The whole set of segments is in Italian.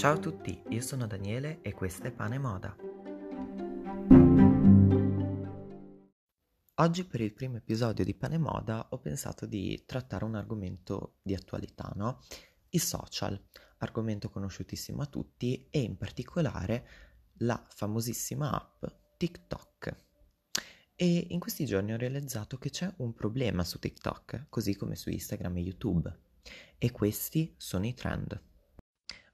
Ciao a tutti, io sono Daniele e questo è Pane Moda. Oggi per il primo episodio di Pane Moda ho pensato di trattare un argomento di attualità, no? I social, argomento conosciutissimo a tutti e in particolare la famosissima app TikTok. E in questi giorni ho realizzato che c'è un problema su TikTok, così come su Instagram e YouTube, e questi sono i trend.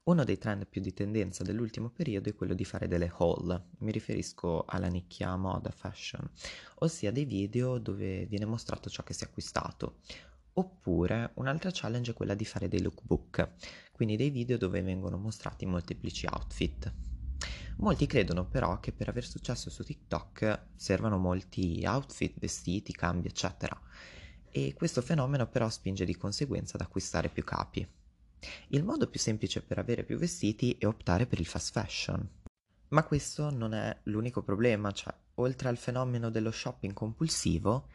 Uno dei trend più di tendenza dell'ultimo periodo è quello di fare delle haul, mi riferisco alla nicchia moda fashion, ossia dei video dove viene mostrato ciò che si è acquistato. Oppure un'altra challenge è quella di fare dei lookbook, quindi dei video dove vengono mostrati molteplici outfit. Molti credono però che per aver successo su TikTok servano molti outfit, vestiti, cambi, eccetera. E questo fenomeno però spinge di conseguenza ad acquistare più capi. Il modo più semplice per avere più vestiti è optare per il fast fashion. Ma questo non è l'unico problema, cioè, oltre al fenomeno dello shopping compulsivo,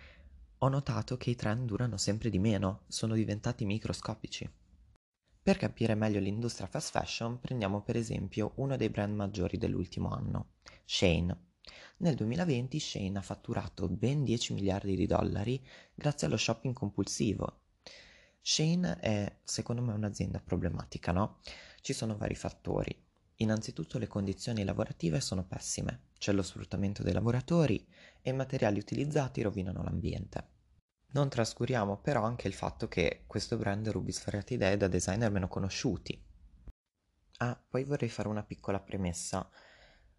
ho notato che i trend durano sempre di meno, sono diventati microscopici. Per capire meglio l'industria fast fashion, prendiamo per esempio uno dei brand maggiori dell'ultimo anno, Shane. Nel 2020 Shane ha fatturato ben 10 miliardi di dollari grazie allo shopping compulsivo Shane è secondo me un'azienda problematica, no? Ci sono vari fattori. Innanzitutto le condizioni lavorative sono pessime, c'è lo sfruttamento dei lavoratori e i materiali utilizzati rovinano l'ambiente. Non trascuriamo però anche il fatto che questo brand rubi svariate idee da designer meno conosciuti. Ah, poi vorrei fare una piccola premessa.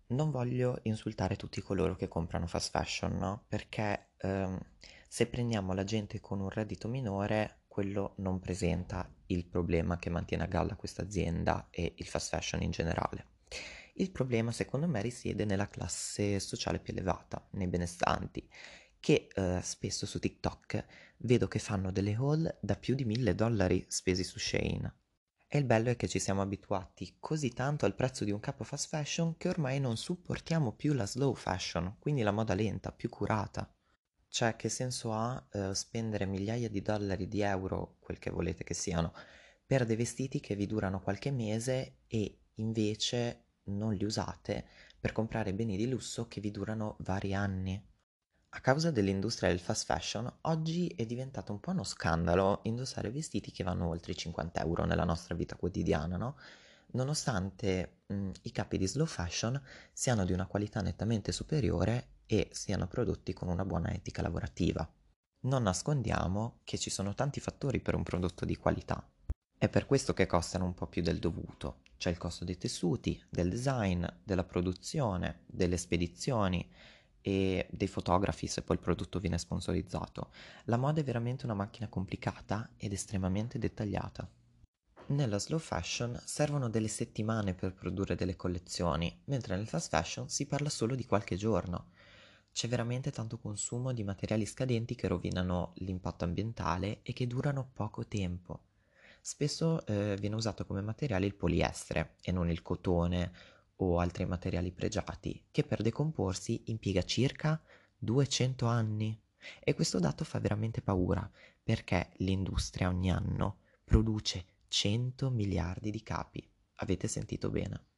Non voglio insultare tutti coloro che comprano fast fashion, no? Perché ehm, se prendiamo la gente con un reddito minore quello non presenta il problema che mantiene a galla questa azienda e il fast fashion in generale. Il problema secondo me risiede nella classe sociale più elevata, nei benestanti, che eh, spesso su TikTok vedo che fanno delle haul da più di mille dollari spesi su Shane. E il bello è che ci siamo abituati così tanto al prezzo di un capo fast fashion che ormai non supportiamo più la slow fashion, quindi la moda lenta, più curata. Cioè, che senso ha eh, spendere migliaia di dollari, di euro, quel che volete che siano, per dei vestiti che vi durano qualche mese e invece non li usate per comprare beni di lusso che vi durano vari anni? A causa dell'industria del fast fashion, oggi è diventato un po' uno scandalo indossare vestiti che vanno oltre i 50 euro nella nostra vita quotidiana, no? Nonostante mh, i capi di slow fashion siano di una qualità nettamente superiore e siano prodotti con una buona etica lavorativa. Non nascondiamo che ci sono tanti fattori per un prodotto di qualità. È per questo che costano un po' più del dovuto. C'è il costo dei tessuti, del design, della produzione, delle spedizioni e dei fotografi se poi il prodotto viene sponsorizzato. La moda è veramente una macchina complicata ed estremamente dettagliata. Nella slow fashion servono delle settimane per produrre delle collezioni, mentre nel fast fashion si parla solo di qualche giorno. C'è veramente tanto consumo di materiali scadenti che rovinano l'impatto ambientale e che durano poco tempo. Spesso eh, viene usato come materiale il poliestere e non il cotone o altri materiali pregiati, che per decomporsi impiega circa 200 anni. E questo dato fa veramente paura, perché l'industria ogni anno produce 100 miliardi di capi. Avete sentito bene.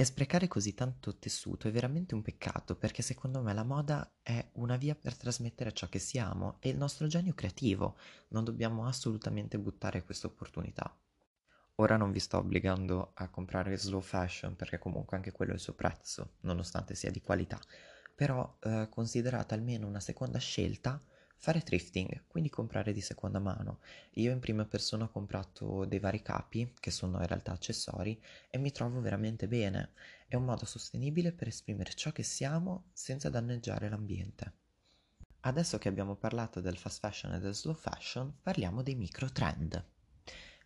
E sprecare così tanto tessuto è veramente un peccato perché secondo me la moda è una via per trasmettere ciò che siamo e il nostro genio creativo. Non dobbiamo assolutamente buttare questa opportunità. Ora non vi sto obbligando a comprare slow fashion perché comunque anche quello è il suo prezzo, nonostante sia di qualità. Però eh, considerate almeno una seconda scelta Fare thrifting, quindi comprare di seconda mano. Io in prima persona ho comprato dei vari capi, che sono in realtà accessori, e mi trovo veramente bene. È un modo sostenibile per esprimere ciò che siamo senza danneggiare l'ambiente. Adesso che abbiamo parlato del fast fashion e del slow fashion, parliamo dei micro trend.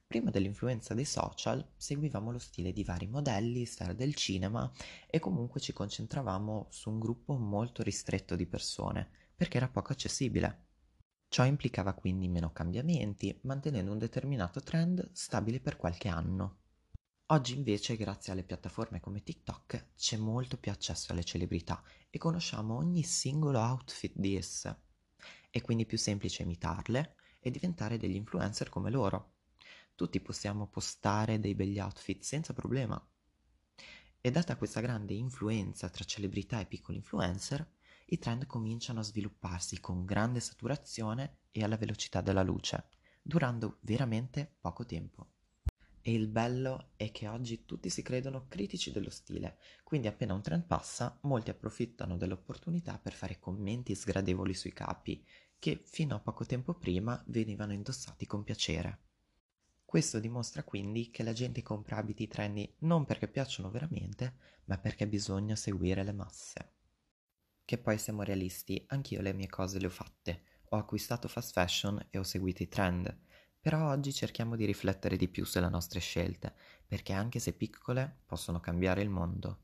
Prima dell'influenza dei social seguivamo lo stile di vari modelli, star del cinema e comunque ci concentravamo su un gruppo molto ristretto di persone perché era poco accessibile. Ciò implicava quindi meno cambiamenti, mantenendo un determinato trend stabile per qualche anno. Oggi invece, grazie alle piattaforme come TikTok, c'è molto più accesso alle celebrità e conosciamo ogni singolo outfit di esse. È quindi più semplice imitarle e diventare degli influencer come loro. tutti possiamo postare dei begli outfit senza problema. E data questa grande influenza tra celebrità e piccoli influencer, i trend cominciano a svilupparsi con grande saturazione e alla velocità della luce, durando veramente poco tempo. E il bello è che oggi tutti si credono critici dello stile, quindi appena un trend passa, molti approfittano dell'opportunità per fare commenti sgradevoli sui capi, che fino a poco tempo prima venivano indossati con piacere. Questo dimostra quindi che la gente compra abiti trendy non perché piacciono veramente, ma perché bisogna seguire le masse. Che poi siamo realisti, anch'io le mie cose le ho fatte, ho acquistato fast fashion e ho seguito i trend, però oggi cerchiamo di riflettere di più sulle nostre scelte, perché anche se piccole possono cambiare il mondo.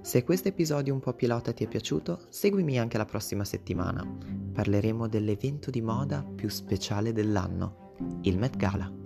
Se questo episodio un po' pilota ti è piaciuto, seguimi anche la prossima settimana. Parleremo dell'evento di moda più speciale dell'anno, il Met Gala.